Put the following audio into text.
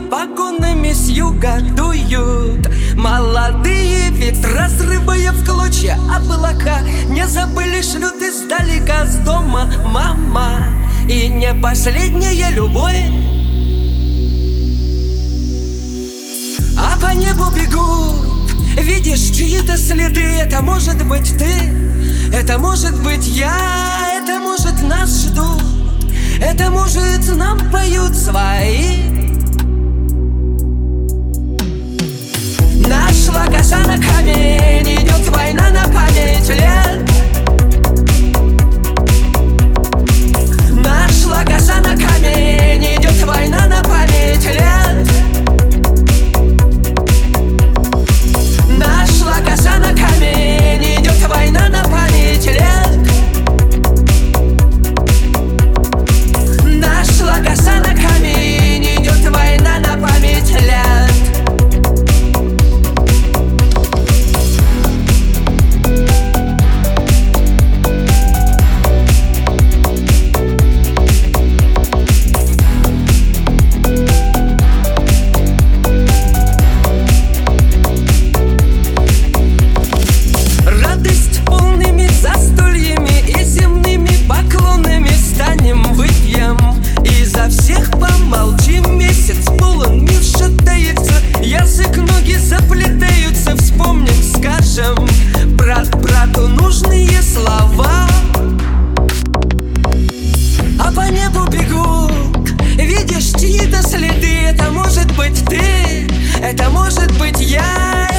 Волны погонами с юга дуют Молодые ветра, срывая в клочья облака. Не забыли шлют издалека с дома мама. И не последняя любовь. А по небу бегут. Видишь чьи-то следы. Это может быть ты. Это может быть я. Это может нас ждут. Это может нам поют свои. Камень, идет война на память лет небу бегу Видишь чьи-то следы Это может быть ты, это может быть я.